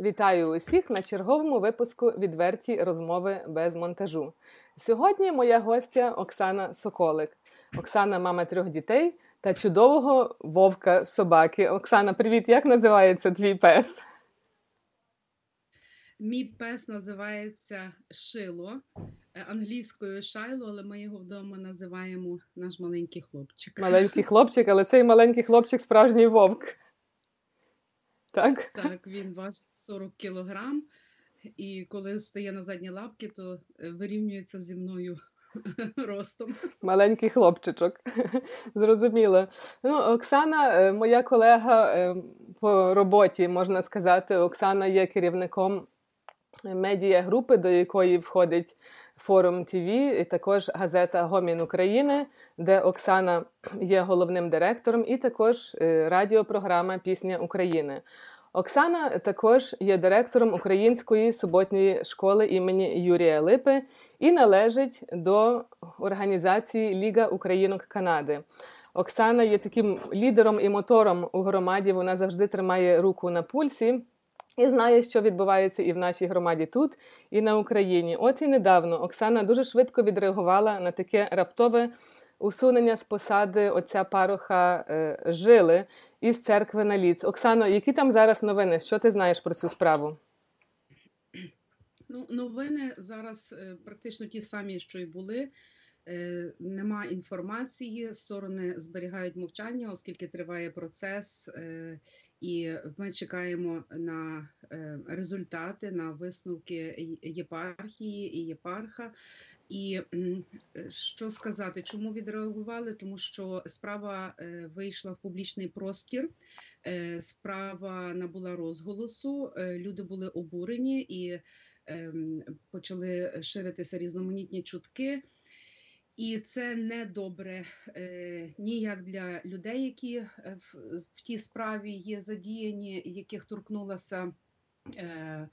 Вітаю усіх на черговому випуску відверті розмови без монтажу. Сьогодні моя гостя Оксана Соколик. Оксана мама трьох дітей та чудового вовка собаки. Оксана, привіт! Як називається твій пес? Мій пес називається Шило е, англійською шайло, але ми його вдома називаємо наш маленький хлопчик. Маленький хлопчик, але цей маленький хлопчик справжній вовк. Так, Так, він важить 40 кілограм, і коли стає на задні лапки, то е, вирівнюється зі мною ростом. Маленький хлопчичок. Зрозуміло. Ну, Оксана, е, моя колега е, по роботі, можна сказати, Оксана є керівником медіагрупи, до якої входить форум ТВ, і також газета Гомін України, де Оксана є головним директором, і також е, радіопрограма Пісня України. Оксана також є директором Української суботньої школи імені Юрія Липи і належить до організації Ліга Українок Канади. Оксана є таким лідером і мотором у громаді. Вона завжди тримає руку на пульсі. І знає, що відбувається і в нашій громаді тут, і на Україні. От і недавно Оксана дуже швидко відреагувала на таке раптове усунення з посади отця пароха е, жили із церкви на ліц. Оксано, які там зараз новини? Що ти знаєш про цю справу? Ну, новини зараз е, практично ті самі, що й були. Е, нема інформації, сторони зберігають мовчання, оскільки триває процес, е, і ми чекаємо на е, результати, на висновки єпархії і єпарха. І що сказати, чому відреагували? Тому що справа вийшла в публічний простір, справа набула розголосу, люди були обурені і ем, почали ширитися різноманітні чутки. І це не добре е, ніяк для людей, які е, в, в тій справі є задіяні, яких торкнулася е,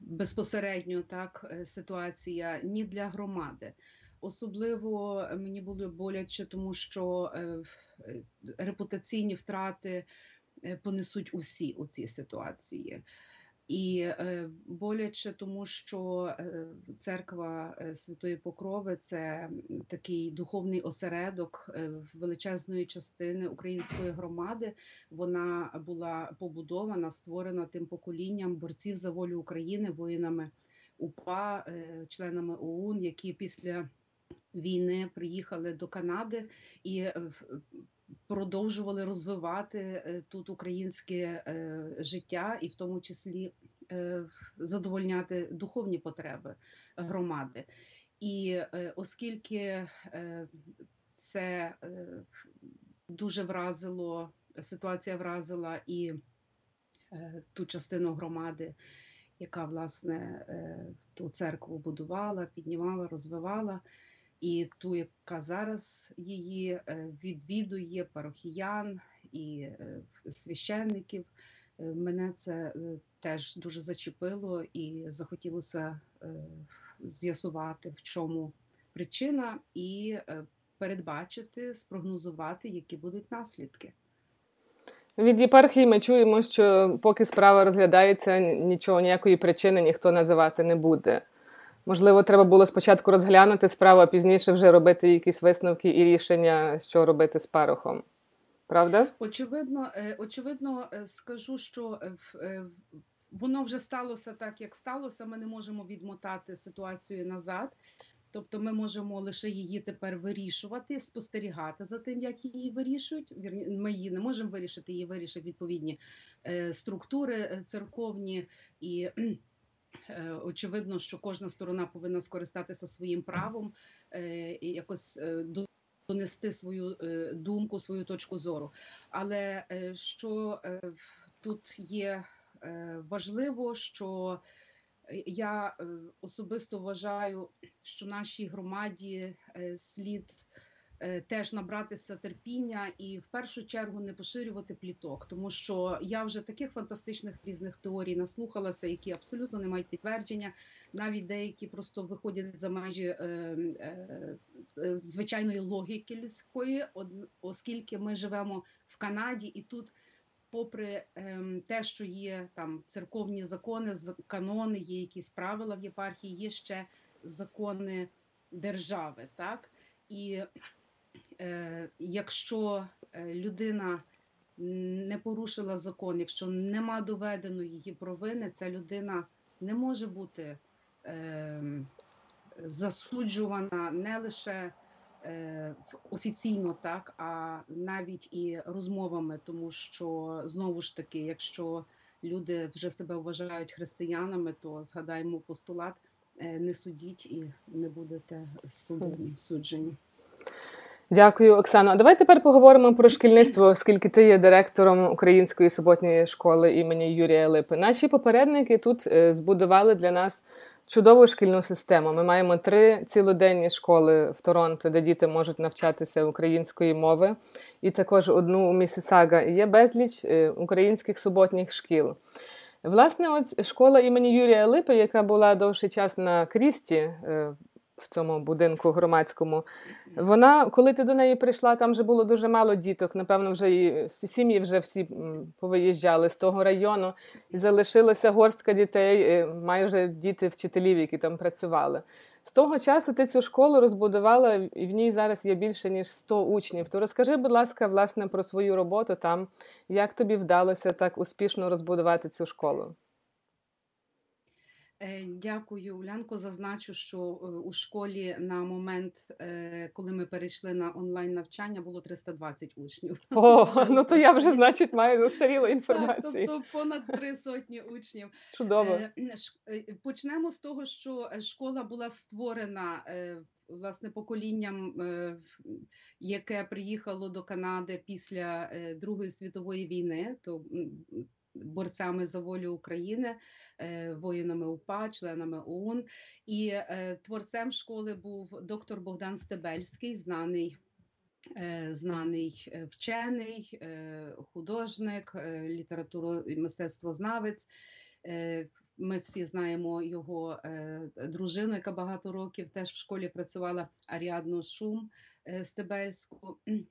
безпосередньо так е, ситуація, ні для громади. Особливо мені було боляче, тому що е, репутаційні втрати понесуть усі у цій ситуації. І е, боляче, тому що е, церква е, Святої Покрови це такий духовний осередок величезної частини української громади. Вона була побудована, створена тим поколінням борців за волю України, воїнами УПА, членами ОУН, які після війни приїхали до Канади і продовжували розвивати е, тут українське е, життя, і в тому числі е, задовольняти духовні потреби громади. І оскільки це дуже вразило, ситуація вразила і ту частину громади, яка власне ту церкву будувала, піднімала, розвивала і ту, яка зараз її е, відвідує парохіян і е, священників. Е, мене це теж дуже зачепило і захотілося з'ясувати, в чому причина, і передбачити, спрогнозувати, які будуть наслідки. Від єпархії ми чуємо, що поки справа розглядається, нічого ніякої причини ніхто називати не буде. Можливо, треба було спочатку розглянути справу, а пізніше вже робити якісь висновки і рішення, що робити з парохом. Правда? Очевидно, е, очевидно, е, скажу, що е, воно вже сталося так, як сталося. Ми не можемо відмотати ситуацію назад. Тобто ми можемо лише її тепер вирішувати, спостерігати за тим, як її вирішують. Ми її не можемо вирішити, її вирішать відповідні структури церковні і. Е, очевидно, що кожна сторона повинна скористатися своїм правом е, і якось е, донести свою думку, свою точку зору. Але що тут є важливо, що я особисто вважаю, що нашій громаді слід теж набратися терпіння і в першу чергу не поширювати пліток, тому що я вже таких фантастичних різних теорій наслухалася, які абсолютно не мають підтвердження. Навіть деякі просто виходять за межі е, е, е звичайної логіки людської, оскільки ми живемо в Канаді і тут. попри ем, те, що є там церковні закони, канони, є якісь правила в єпархії, є ще закони держави. так? І е, якщо е, людина не порушила закон, якщо нема доведеної її провини, ця людина не може бути е, засуджувана не лише е, офіційно, так, а навіть і розмовами, тому що знову ж таки, якщо люди вже себе вважають християнами, то згадаємо постулат е, не судіть і не будете суджені. Дякую, Оксано. А давай тепер поговоримо про шкільництво, оскільки ти є директором української суботньої школи імені Юрія Липи. Наші попередники тут е, збудували для нас чудову шкільну систему. Ми маємо три цілоденні школи в Торонто, де діти можуть навчатися української мови, і також одну у Місісага. Є безліч е, українських суботніх шкіл. Власне, от школа імені Юрія Липи, яка була довший час на крісті. Е, в цьому будинку громадському. Вона, коли ти до неї прийшла, там вже було дуже мало діток. Напевно, вже і сім'ї вже всі повиїжджали з того району, і залишилася горстка дітей, майже діти вчителів, які там працювали. З того часу ти цю школу розбудувала, і в ній зараз є більше ніж 100 учнів. То розкажи, будь ласка, власне, про свою роботу там, як тобі вдалося так успішно розбудувати цю школу. Е, дякую, Улянко. Зазначу, що е, у школі на момент, е, коли ми перейшли на онлайн навчання, було 320 учнів. О, ну то я вже, значить, маю застарілу інформацію. Так, Тобто понад три сотні учнів. Чудово. Почнемо з того, що школа була створена власне поколінням, яке приїхало до Канади після Другої світової війни. то борцями за волю України, е, воїнами УПА, членами ОУН. І е, творцем школи був доктор Богдан Стебельський, знаний. Е, знаний вчений, художник, літературо і мистецтвознавець. Ми всі знаємо його дружину, яка багато років теж в школі працювала Аріадну Шум. Е, Стебельську, е,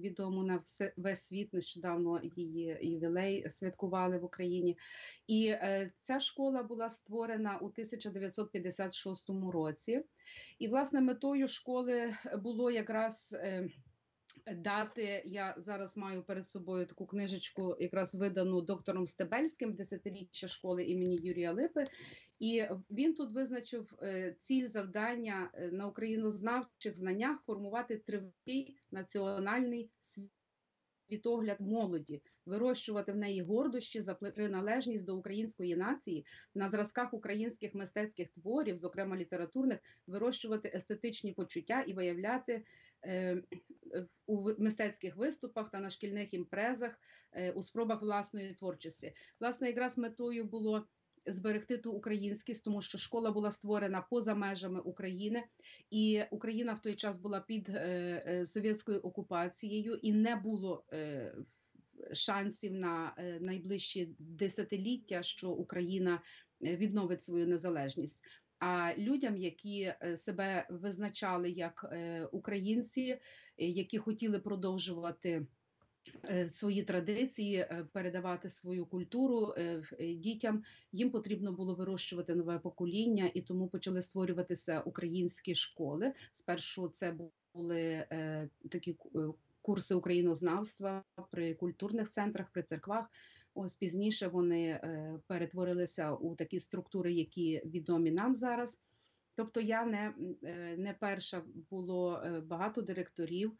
відому на весь світ. Нещодавно її ювілей святкували в Україні. І е, ця школа була створена у 1956 році. І, власне, метою школи було якраз дати. Я зараз маю перед собою таку книжечку, якраз видану доктором Стебельським, десятиріччя школи імені Юрія Липи. І він тут визначив е, ціль завдання е, на українознавчих знаннях формувати тривкий національний світогляд молоді, вирощувати в неї гордощі за приналежність до української нації на зразках українських мистецьких творів, зокрема літературних, вирощувати естетичні почуття і виявляти у мистецьких виступах та на шкільних імпрезах у спробах власної творчості. Власне, якраз метою було зберегти ту українськість, тому що школа була створена поза межами України, і Україна в той час була під е, е, совєтською окупацією і не було. Е, шансів на найближчі десятиліття, що Україна відновить свою незалежність. А людям, які себе визначали як українці, які хотіли продовжувати Е, свої традиції, е, передавати свою культуру е, дітям. Їм потрібно було вирощувати нове покоління, і тому почали створюватися українські школи. Спершу це були такі курси українознавства при культурних центрах, при церквах. Ось пізніше вони перетворилися у такі структури, які відомі нам зараз. Тобто, я не не перша було багато директорів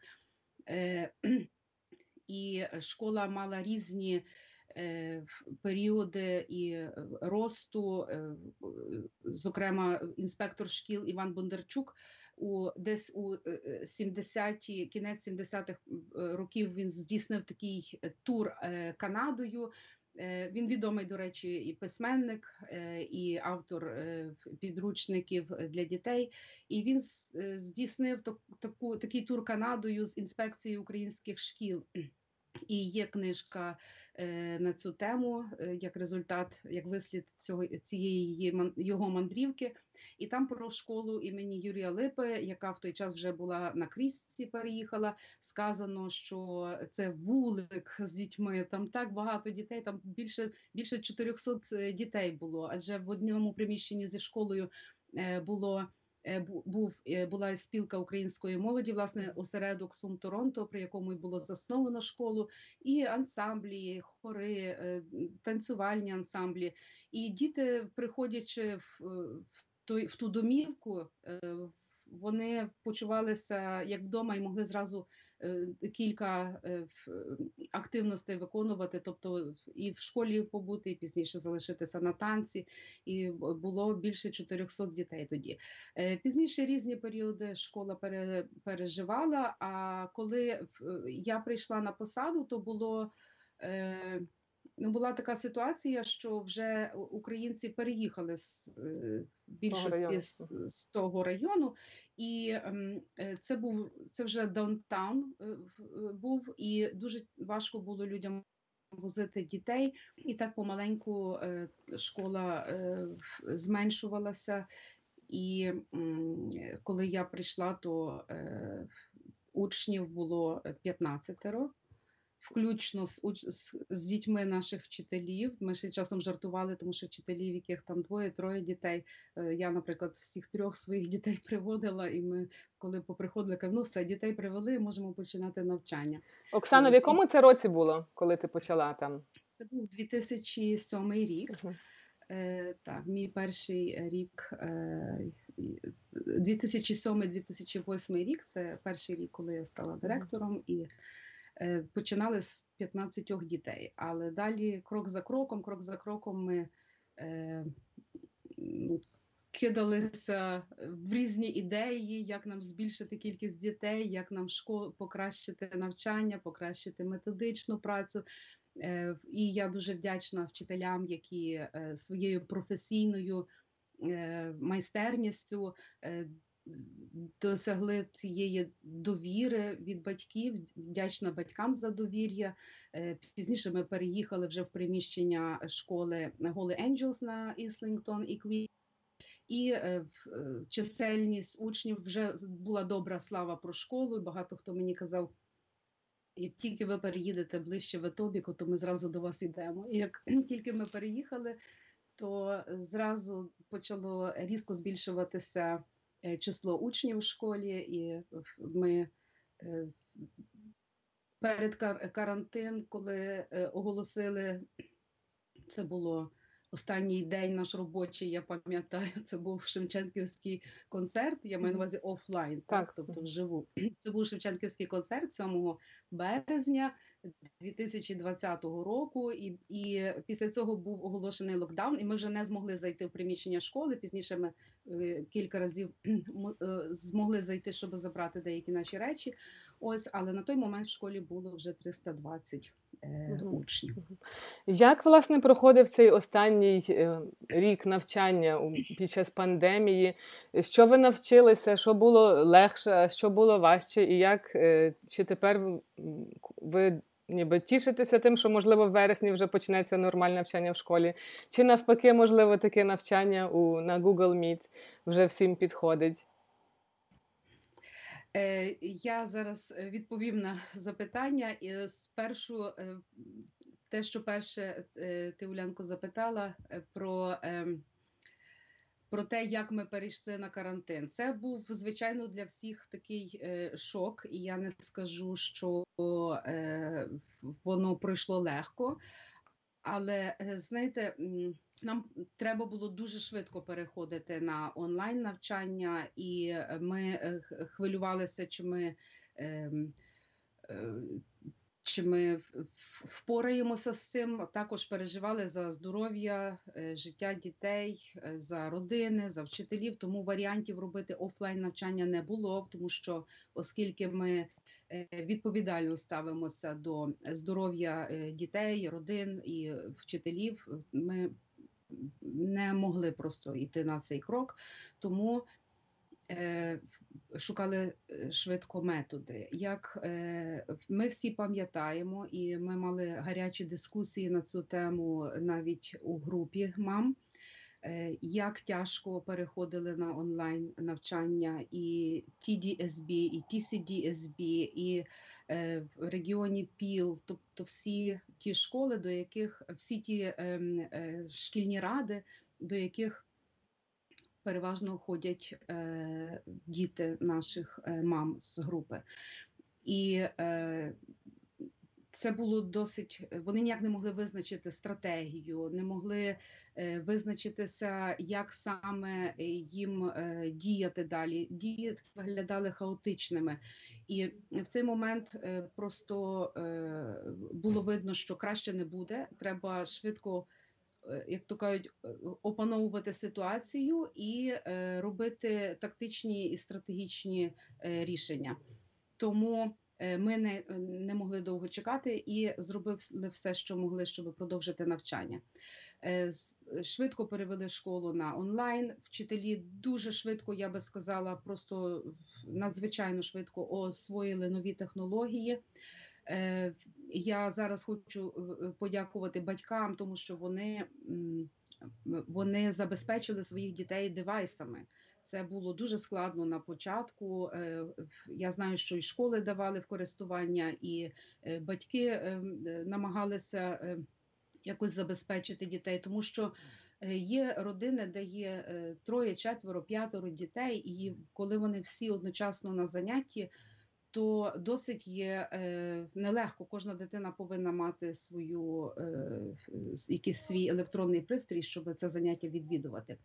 і школа мала різні е, періоди і е, росту, е, зокрема, інспектор шкіл Іван Бондарчук. У десь у 70-ті, кінець 70-х років він здійснив такий тур Канадою. Він відомий, до речі, і письменник, і автор підручників для дітей. І він здійснив таку такий тур Канадою з інспекції українських шкіл. І є книжка е, на цю тему, е, як результат, як вислід цього цієї його мандрівки. І там про школу імені Юрія Липи, яка в той час вже була на крісці, переїхала. Сказано, що це вулик з дітьми. Там так багато дітей, там більше більше 400 е, дітей було. Адже в одному приміщенні зі школою було. Е, був е, була спілка української молоді, власне, осередок Сум Торонто, при якому й було засновано школу, і ансамблі, хори, е, танцювальні ансамблі. І діти, приходячи в той в ту домівку, вони почувалися як вдома і могли зразу е, кілька е, активностей виконувати, тобто і в школі побути, і пізніше залишитися на танці. І було більше 400 дітей тоді. Е, пізніше різні періоди школа переживала. А коли я прийшла на посаду, то було. Ну, була така ситуація, що вже українці переїхали з е, більшості з, з того району, і ем, е, це був це вже downtown е, був, і дуже важко було людям возити дітей, і так помаленьку школа зменшувалася. І коли я прийшла, то учнів було 15 включно з, з з, дітьми наших вчителів. Ми ще часом жартували, тому що вчителів, яких там двоє-троє дітей. Е, я, наприклад, всіх трьох своїх дітей приводила, і ми, коли поприходили, кажу, ну все, дітей привели, можемо починати навчання. Оксана, в якому це році було, коли ти почала там? Це був 2007 рік. Е, Так, мій перший рік, е, 2007-2008 рік це перший рік, коли я стала директором. і починали з 15 дітей, але далі крок за кроком, крок за кроком ми е, ну, кидалися в різні ідеї, як нам збільшити кількість дітей, як нам школ покращити навчання, покращити методичну працю. Е, і я дуже вдячна вчителям, які е, своєю професійною е, майстерністю досягли цієї довіри від батьків, вдячна батькам за довір'я. Е, пізніше ми переїхали вже в приміщення школи Holy Angels на Іслінгтон і Квін. І е, е, чисельність учнів вже була добра слава про школу. і Багато хто мені казав, як тільки ви переїдете ближче в Етобіку, то ми зразу до вас йдемо. І як тільки ми переїхали, то зразу почало різко збільшуватися число учнів в школі, і ми е, перед карантин, коли е, оголосили, це було Останній день наш робочий, я пам'ятаю, це був Шевченківський концерт. Я маю на увазі офлайн, так, так тобто вживу. Це був Шевченківський концерт 7 березня 2020 року. І і після цього був оголошений локдаун, і ми вже не змогли зайти в приміщення школи. Пізніше ми е, кілька разів е, змогли зайти, щоб забрати деякі наші речі. Ось, але на той момент в школі було вже 320 е, учнів. Як власне проходив цей останній е, рік навчання під час пандемії? Що ви навчилися? Що було легше, що було важче, і як е, чи тепер ви ніби тішитеся тим, що можливо в вересні вже почнеться нормальне навчання в школі? Чи навпаки, можливо, таке навчання у на Google Meet вже всім підходить? Е, я зараз е, відповім на запитання і спершу е, те, що перше ти Улянко запитала про ем, про те, як ми перейшли на карантин. Це був звичайно для всіх такий шок, і я не скажу, що воно пройшло легко. Але знаєте, нам треба було дуже швидко переходити на онлайн навчання, і е, ми е, хвилювалися, чи ми ем, е, чи ми впораємося з цим. Також переживали за здоров'я, життя дітей, за родини, за вчителів. Тому варіантів робити офлайн навчання не було, тому що оскільки ми відповідально ставимося до здоров'я дітей, родин і вчителів, ми не могли просто йти на цей крок. Тому е, шукали е, швидко методи. Як е, ми всі пам'ятаємо, і ми мали гарячі дискусії на цю тему навіть у групі мам. е, Як тяжко переходили на онлайн навчання і TDSB, і TCDSB, і е, в регіоні ПІЛ, тобто всі ті школи, до яких всі ті ем, е, шкільні ради, до яких переважно ходять е, діти наших е, мам з групи. І е, це було досить. Вони ніяк не могли визначити стратегію, не могли е, визначитися, як саме їм е, діяти далі. Дії виглядали хаотичними. І в цей момент е, просто е, було видно, що краще не буде. Треба швидко як то кажуть, е, опановувати ситуацію і е, робити тактичні і стратегічні е, рішення. Тому е, ми не, не могли довго чекати і зробили все, що могли, щоб продовжити навчання. Е, Швидко перевели школу на онлайн. Вчителі дуже швидко, я би сказала, просто надзвичайно швидко освоїли нові технології. Е, Я зараз хочу подякувати батькам, тому що вони, вони забезпечили своїх дітей девайсами. Це було дуже складно на початку. Е, Я знаю, що і школи давали в користування, і е, батьки намагалися якось забезпечити дітей, тому що є родини, де є троє, четверо, п'ятеро дітей, і коли вони всі одночасно на занятті, то досить є е, нелегко. Кожна дитина повинна мати свою е, якийсь свій електронний пристрій, щоб це заняття відвідувати.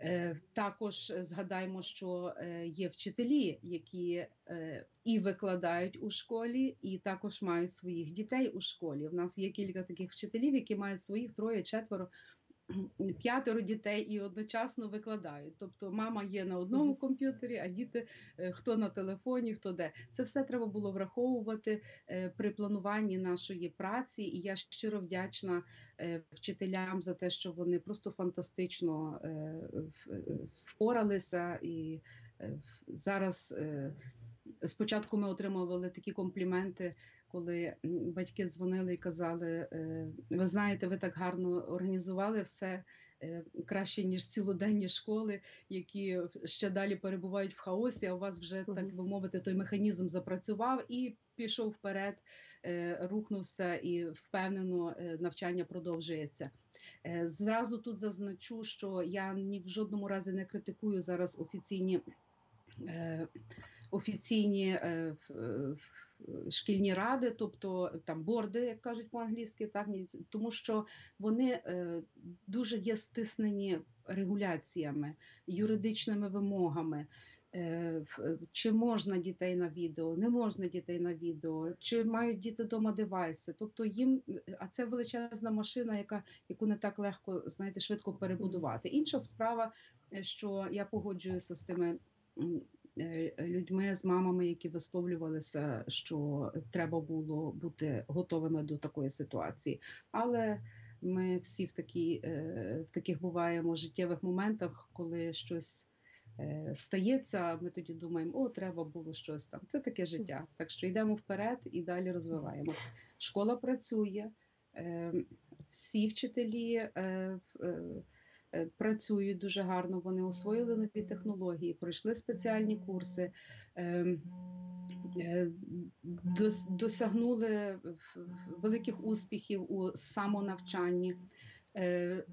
Е, Також згадаємо, що е, є вчителі, які е, і викладають у школі, і також мають своїх дітей у школі. У нас є кілька таких вчителів, які мають своїх троє, четверо, п'ятеро дітей і одночасно викладають. Тобто мама є на одному комп'ютері, а діти е, хто на телефоні, хто де. Це все треба було враховувати е, при плануванні нашої праці. І я щиро вдячна е, вчителям за те, що вони просто фантастично впоралися і зараз. Спочатку ми отримували такі компліменти, коли батьки дзвонили і казали: е, ви знаєте, ви так гарно організували все е, краще ніж цілоденні школи, які ще далі перебувають в хаосі. А у вас вже так би мовити, той механізм запрацював і пішов вперед, е, рухнувся і впевнено навчання продовжується. Зразу тут зазначу, що я ні в жодному разі не критикую зараз офіційні. Офіційні е, е, шкільні ради, тобто там борди, як кажуть по-англійськи, так тому що вони е, дуже є стиснені регуляціями, юридичними вимогами. Чи можна дітей на відео, не можна дітей на відео, чи мають діти вдома девайси. Тобто їм, а це величезна машина, яка яку не так легко знаєте, швидко перебудувати. Інша справа, що я погоджуюся з тими людьми, з мамами, які висловлювалися, що треба було бути готовими до такої ситуації. Але ми всі в такі, е, в таких буваємо життєвих моментах, коли щось. е, Стається, ми тоді думаємо, о, треба було щось там. Це таке життя. Так що йдемо вперед і далі розвиваємо. Школа працює, е, всі вчителі е, е, е, працюють дуже гарно. Вони освоїли нові технології, пройшли спеціальні курси. е, е, дос- Досягнули великих успіхів у самонавчанні. Е,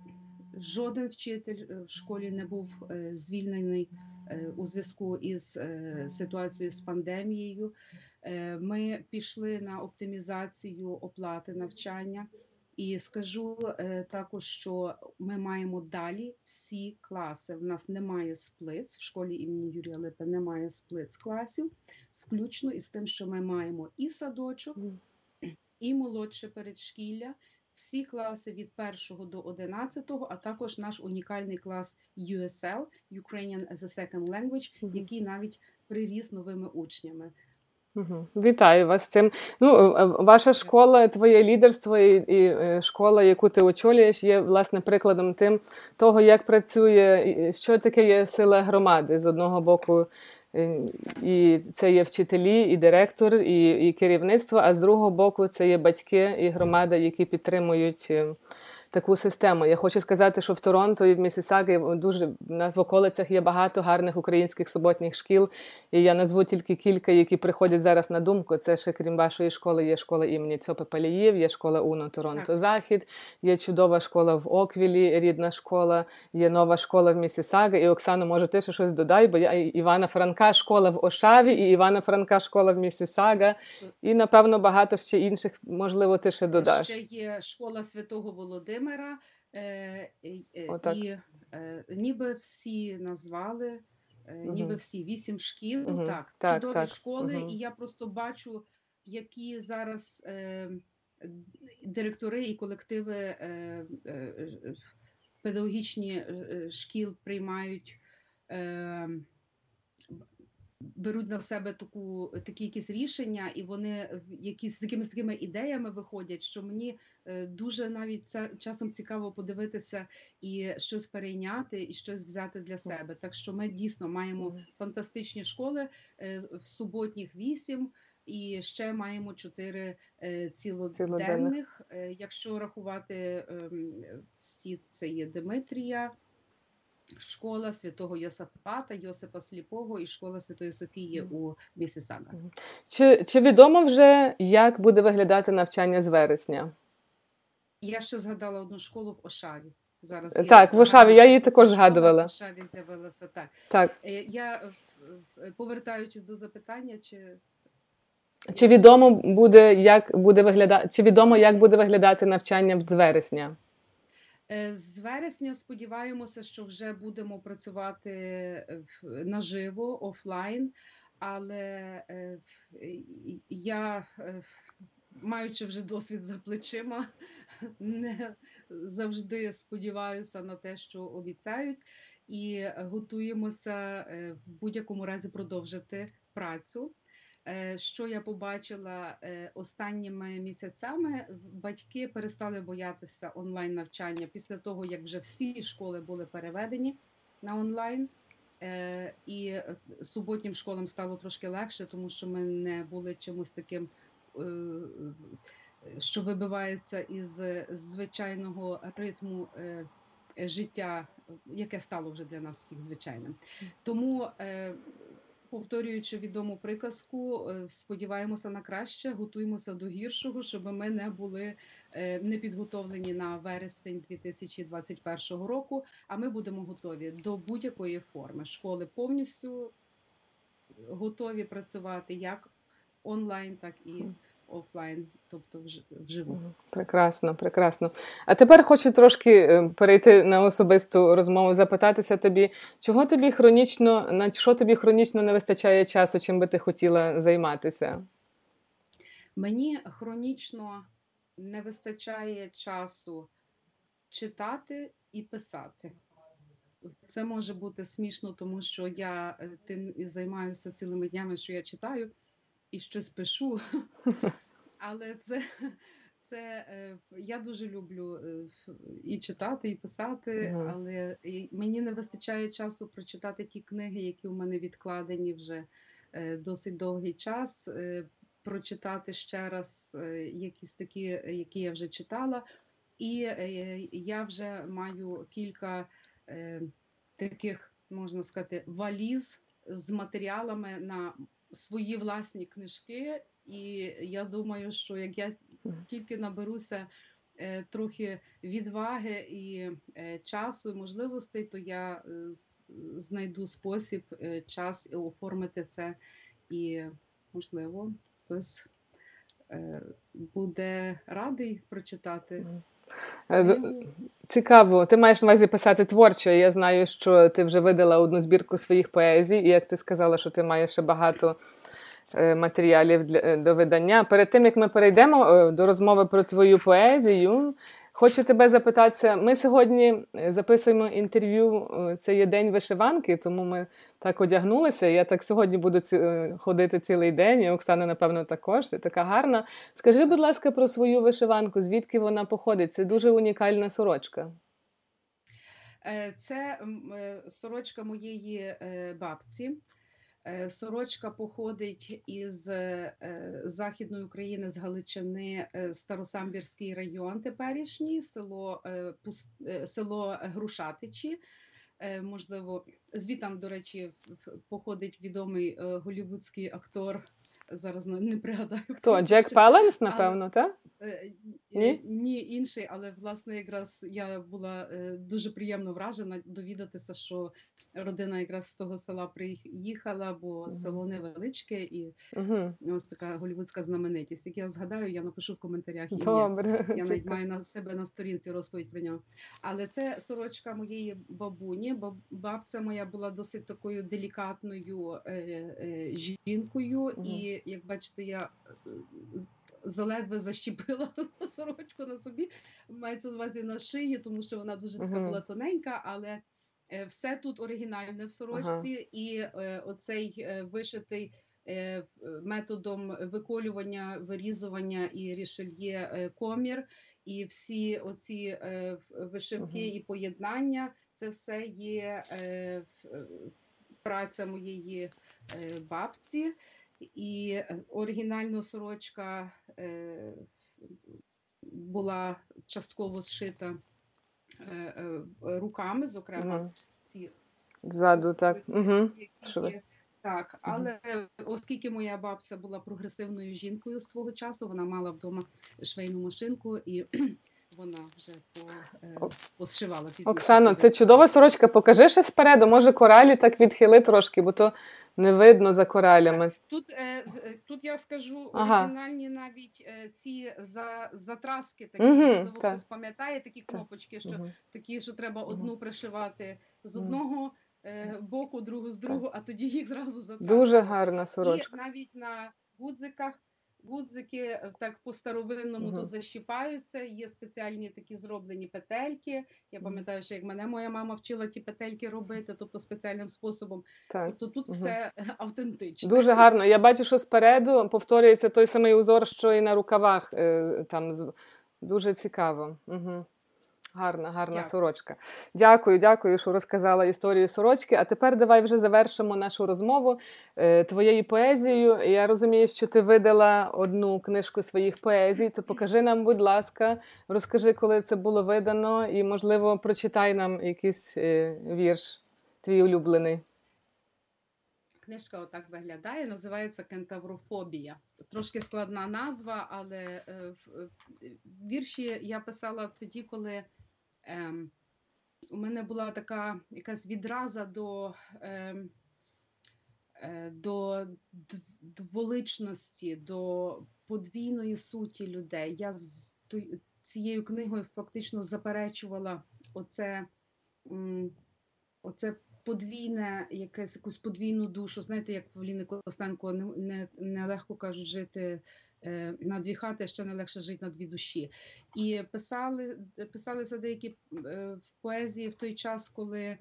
Жоден вчитель е, в школі не був е, звільнений е, у зв'язку із е, ситуацією з пандемією. Е, Ми пішли на оптимізацію оплати навчання. І скажу е, також, що ми маємо далі всі класи. В нас немає сплиц в школі імені Юрія Липи, немає сплиц класів, включно із тим, що ми маємо і садочок, і молодше передшкілля, всі класи від 1 до 11, а також наш унікальний клас USL Ukrainian as a Second Language, який навіть приріс новими учнями. Вітаю вас з цим. Ну, е, е, Ваша школа, твоє лідерство і, і е, школа, яку ти очолюєш, є власне прикладом тим того, як працює, що таке є сила громади з одного боку. І це є вчителі, і директор, і і керівництво. А з другого боку, це є батьки і громада, які підтримують таку систему. Я хочу сказати, що в Торонто і в Місісагі дуже в околицях є багато гарних українських суботніх шкіл. І я назву тільки кілька, які приходять зараз на думку. Це ще крім вашої школи, є школа імені Цьопи Паліїв, є школа Уно Торонто Захід, є чудова школа в Оквілі, рідна школа, є нова школа в Місісагі. І Оксано, може, ти ще щось додай, бо я Івана Франка школа в Ошаві, і Івана Франка школа в Місісага. І напевно багато ще інших, можливо, ти ще додаш. Ще є школа Святого Володимира. Володимира, е, і е, ніби всі назвали, угу. ніби всі вісім шкіл. Угу. Так, так, чудові так. школи, угу. і я просто бачу, які зараз е, директори і колективи е, е, педагогічні шкіл приймають. Е, беруть на себе таку такі якісь рішення, і вони якісь з якимись такими ідеями виходять, що мені е, дуже навіть це часом цікаво подивитися і щось перейняти, і щось взяти для себе. Так що ми дійсно маємо фантастичні школи е, в суботніх вісім. І ще маємо чотири е, цілоденних. Якщо рахувати ем, всі, це є Димитрія, школа святого Йосафата, Йосипа Сліпого і школа Святої Софії у Місісага. Чи, Чи відомо вже, як буде виглядати навчання з вересня? Я ще згадала одну школу в Ошаві. Зараз Так, в Ошаві, я її також згадувала. В Ошаві з'явилася так. так. Е, я повертаючись до запитання, чи. Чи відомо буде, як буде виглядати, чи відомо, як буде виглядати навчання з вересня? Е, з вересня сподіваємося, що вже будемо працювати наживо офлайн, але е, я, е, маючи вже досвід за плечима, не завжди сподіваюся на те, що обіцяють, і готуємося в будь-якому разі продовжити працю. Е, що я побачила е, останніми місяцями, батьки перестали боятися онлайн навчання після того, як вже всі школи були переведені на онлайн. Е, і суботнім школам стало трошки легше, тому що ми не були чимось таким, що вибивається із звичайного ритму життя, яке стало вже для нас всіх звичайним. Тому повторюючи відому приказку, е, сподіваємося на краще, готуємося до гіршого, щоб ми не були е, не підготовлені на вересень 2021 року. А ми будемо готові до будь-якої форми. Школи повністю готові працювати як онлайн, так і офлайн, тобто вживу. Прекрасно, прекрасно. А тепер хочу трошки е, перейти на особисту розмову, запитатися тобі, чого тобі хронічно, на що тобі хронічно не вистачає часу, чим би ти хотіла займатися? Мені хронічно не вистачає часу читати і писати. Це може бути смішно, тому що я е, тим і займаюся цілими днями, що я читаю і щось пишу. Але це це е, я дуже люблю е, і читати, і писати, але мені не вистачає часу прочитати ті книги, які у мене відкладені вже е, досить довгий час. Прочитати ще раз якісь такі, які я вже читала. І я вже маю кілька таких, можна сказати, валіз з матеріалами на свої власні книжки, і я думаю, що як я тільки наберуся е, трохи відваги і е, часу, і можливостей, то я е, знайду спосіб, час оформити це, і можливо, хтось буде радий прочитати. Цікаво, ти маєш на увазі писати творчо. Я знаю, що ти вже видала одну збірку своїх поезій, і як ти сказала, що ти маєш ще багато Е, матеріалів для е, до видання. Перед тим як ми перейдемо е, до розмови про твою поезію, Хочу тебе запитатися. Ми сьогодні е, записуємо інтерв'ю. е, Це є день вишиванки, тому ми так одягнулися. Я так сьогодні буду ці- е, ходити цілий день, і Оксана, напевно, також. Ти така гарна. Скажи, будь ласка, про свою вишиванку, звідки вона походить? Це дуже унікальна сорочка. Е, Це е, сорочка моєї е, бабці. Е, Сорочка походить із е, е, Західної України, з Галичини, Старосамбірський район теперішній, село, село Грушатичі. Можливо, звітам, до речі, походить відомий голівудський актор. Зараз не пригадаю. Хто? Джек Паленс, напевно, так? Е, Ні? е, Ні, інший, але власне якраз я була е, дуже приємно вражена довідатися, що родина якраз з того села приїхала, бо село невеличке і ось така голівудська знаменитість. Як я згадаю, я напишу в коментарях. Добре. Я навіть маю на себе на сторінці розповідь про нього. Але це сорочка моєї бабуні. Баб- Бабця моя була досить такою делікатною жінкою, Мгм. І як бачите, я е, заледве защепила сорочку на собі. Мається на увазі на шиї, тому що вона дуже така була тоненька, але е, все тут оригінальне в сорочці, і е, оцей е, вишитий методом виколювання, вирізування і рішельє комір, і всі оці вишивки Мгм. і поєднання. Це все є праця моєї бабці, і е, оригінальна сорочка е, була частково зшита е, е, руками, зокрема Мгм. ці Ззаду, так. Угу. які. Так, але оскільки моя бабця була прогресивною жінкою свого часу, вона мала вдома швейну машинку і вона вже по, е, посшивала. Оксано, це чудова сорочка. Покажи ще спереду. Може, коралі так відхили трошки, бо то не видно за коралями. Тут, е, е, тут я скажу Ага. оригінальні навіть ці за, затраски такі, можливо, так. хтось пам'ятає такі кнопочки, що Мгм. такі, що треба одну пришивати з одного боку, другу з другого, а тоді їх зразу затраскувати. Дуже гарна І сорочка. навіть на гудзиках гудзики е, так по-старовинному Мгм. тут защіпаються. Є спеціальні такі зроблені петельки. Я пам'ятаю, що як мене моя мама вчила ті петельки робити, тобто спеціальним способом. Так. Тобто тут Мгм. все автентично. Дуже гарно. Я бачу, що спереду повторюється той самий узор, що і на рукавах. е, Там дуже цікаво. Угу. Гарна, гарна Дякую. сорочка. Дякую, дякую, що розказала історію сорочки. А тепер давай вже завершимо нашу розмову е, твоєю поезією. Я розумію, що ти видала одну книжку своїх поезій. То покажи нам, будь ласка, розкажи, коли це було видано, і, можливо, прочитай нам якийсь е, вірш, твій улюблений. Книжка отак виглядає, називається Кентаврофобія. Трошки складна назва, але е, е, вірші я писала тоді, коли у мене була така якась відраза до, ем, е, до дволичності, до подвійної суті людей. Я з цією книгою фактично заперечувала оце. Оце подвійне, якесь якусь подвійну душу. Знаєте, як Павліни Костенко не, не, не кажуть жити на дві хати, ще не легше жити на дві душі. І писали, писалися деякі е, поезії в той час, коли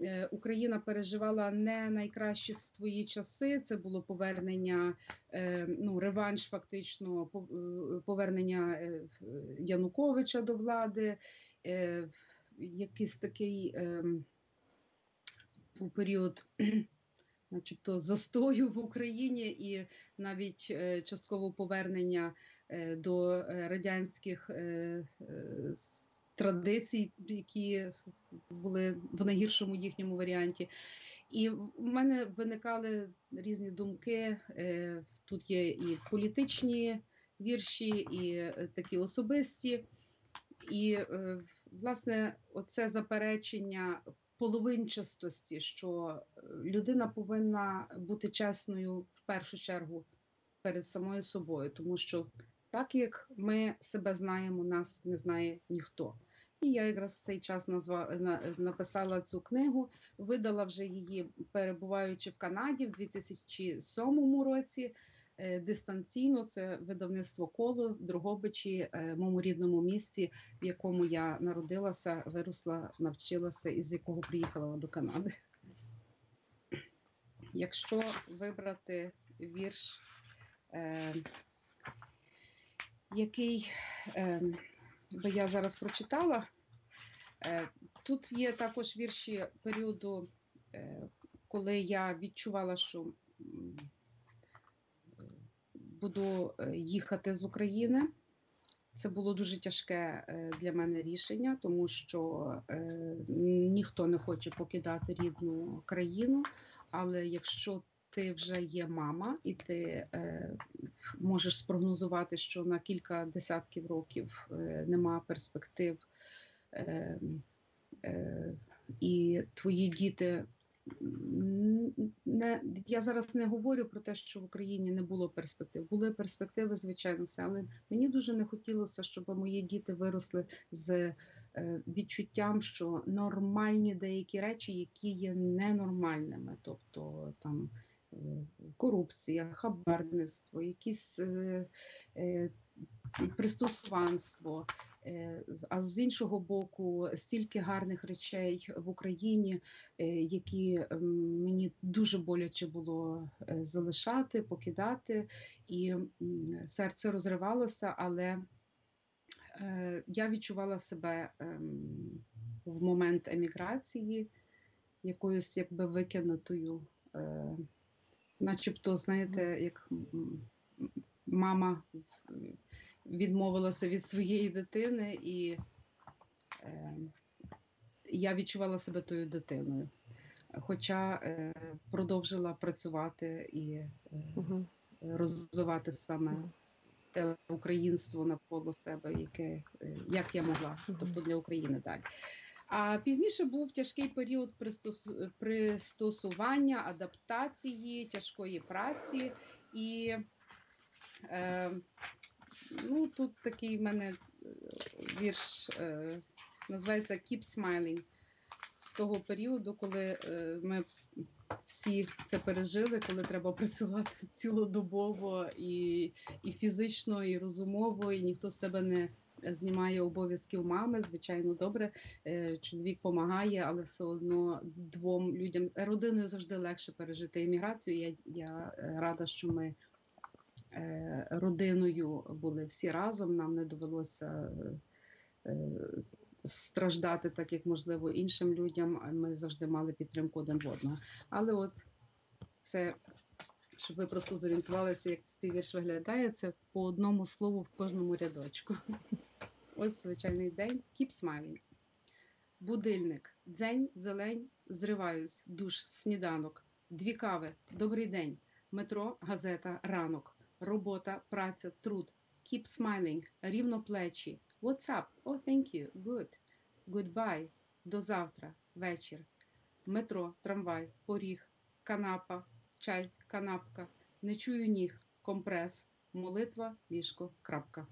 е, Україна переживала не найкращі свої часи. Це було повернення, е, ну, реванш, фактично, е, повернення е, Януковича до влади, е, якийсь такий. ем, у період начебто застою в Україні і навіть е, частково повернення е, до е, радянських традицій, які були в найгіршому їхньому варіанті. І в мене виникали різні думки. Тут є і політичні вірші, і такі особисті. І, власне, оце заперечення половинчастості, що е, людина повинна бути чесною в першу чергу перед самою собою, тому що так як ми себе знаємо, нас не знає ніхто. І я якраз в цей час назва, на, написала цю книгу, видала вже її, перебуваючи в Канаді в 2007 році. Е, дистанційно. Це видавництво коло в Дрогобичі, е, моєму рідному місці, в якому я народилася, виросла, навчилася і з якого приїхала до Канади. Якщо вибрати вірш, е, який е, би я зараз прочитала, е, тут є також вірші періоду, е, коли я відчувала, що буду е, їхати з України. Це було дуже тяжке е, для мене рішення, тому що е, ніхто не хоче покидати рідну країну. Але якщо ти вже є мама, і ти можеш спрогнозувати, що на кілька десятків років нема перспектив, і твої діти не я зараз не говорю про те, що в Україні не було перспектив. Були перспективи, звичайно, але мені дуже не хотілося, щоб мої діти виросли з е, відчуттям, що нормальні деякі речі, які є ненормальними, тобто там е, корупція, хабарництво, якісь е, пристосуванство. Е, а з іншого боку, стільки гарних речей в Україні, е, які мені дуже боляче було е, залишати, покидати, і серце розривалося, але я відчувала себе ем, в момент еміграції якоюсь якби викинутою, начебто, знаєте, як мама відмовилася від своєї дитини, і е, я відчувала себе тою дитиною. Хоча е, продовжила працювати і е, розвивати саме те українство навколо себе, яке е, як я могла, тобто для України далі. А пізніше був тяжкий період пристосування, адаптації, тяжкої праці і е, Ну, Тут такий в мене е, вірш е, називається Keep Smiling з того періоду, коли е, ми всі це пережили, коли треба працювати цілодобово і і фізично, і розумово, і ніхто з тебе не знімає обов'язків мами. Звичайно, добре. Чоловік допомагає, але все одно двом людям родиною завжди легше пережити імміграцію. Я, Я рада, що ми. Е, родиною були всі разом. Нам не довелося е, страждати, так як можливо іншим людям. Ми завжди мали підтримку один в одного. Але от це, щоб ви просто зорієнтувалися, як цей вірш виглядає, це по одному слову в кожному рядочку. Ось звичайний день. Keep smiling. Будильник, дзень, зелень, зриваюсь, душ, сніданок, дві кави, добрий день, метро, газета, ранок робота, праця, труд. Keep smiling, рівно плечі. What's up? Oh, thank you. Good. Goodbye. До завтра. Вечір. Метро, трамвай, поріг, канапа, чай, канапка. Не чую ніг, компрес, молитва, ліжко, крапка.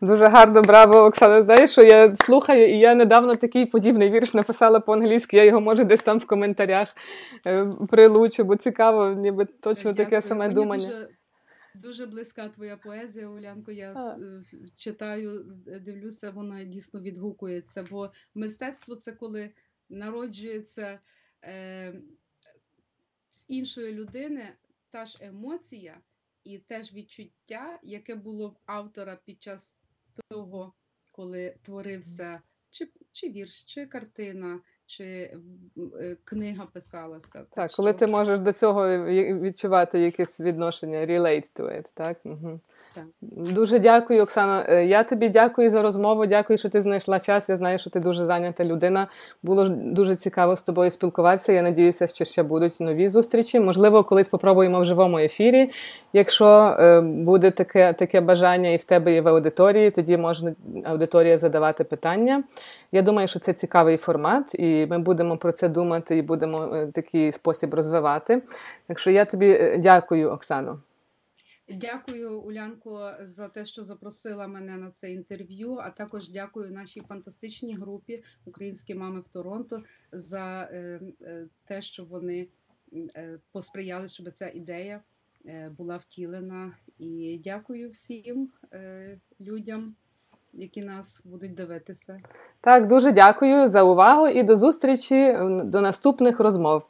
Дуже гарно, браво, Оксана. Знаєш, що я слухаю, і я недавно такий подібний вірш написала по-англійськи. Я його може десь там в коментарях е, прилучу, бо цікаво, ніби точно Дякую. таке саме Мені думання. Дуже... Дуже близька твоя поезія, Улянко. Я а. читаю, дивлюся, вона дійсно відгукується. Бо мистецтво це коли народжується е, іншої людини та ж емоція і теж відчуття, яке було в автора під час того, коли творився чи, чи вірш, чи картина чи е, книга писалася. Так, так коли ти можеш до цього відчувати якесь відношення, relate to it, так? Угу. так? Дуже дякую, Оксана. Е, я тобі дякую за розмову. Дякую, що ти знайшла час. Я знаю, що ти дуже зайнята людина. Було дуже цікаво з тобою спілкуватися. Я надіюся, що ще будуть нові зустрічі. Можливо, колись попробуємо в живому ефірі. Якщо е, буде таке таке бажання і в тебе є в аудиторії, тоді можна аудиторія задавати питання. Я думаю, що це цікавий формат. і ми будемо про це думати і будемо е, такий спосіб розвивати. Так що я тобі е, дякую, Оксано. Дякую, Улянко, за те, що запросила мене на це інтерв'ю. А також дякую нашій фантастичній групі Українські мами в Торонто за е, те, що вони посприяли, щоб ця ідея була втілена. І дякую всім людям, які нас будуть дивитися. Так, дуже дякую за увагу і до зустрічі до наступних розмов.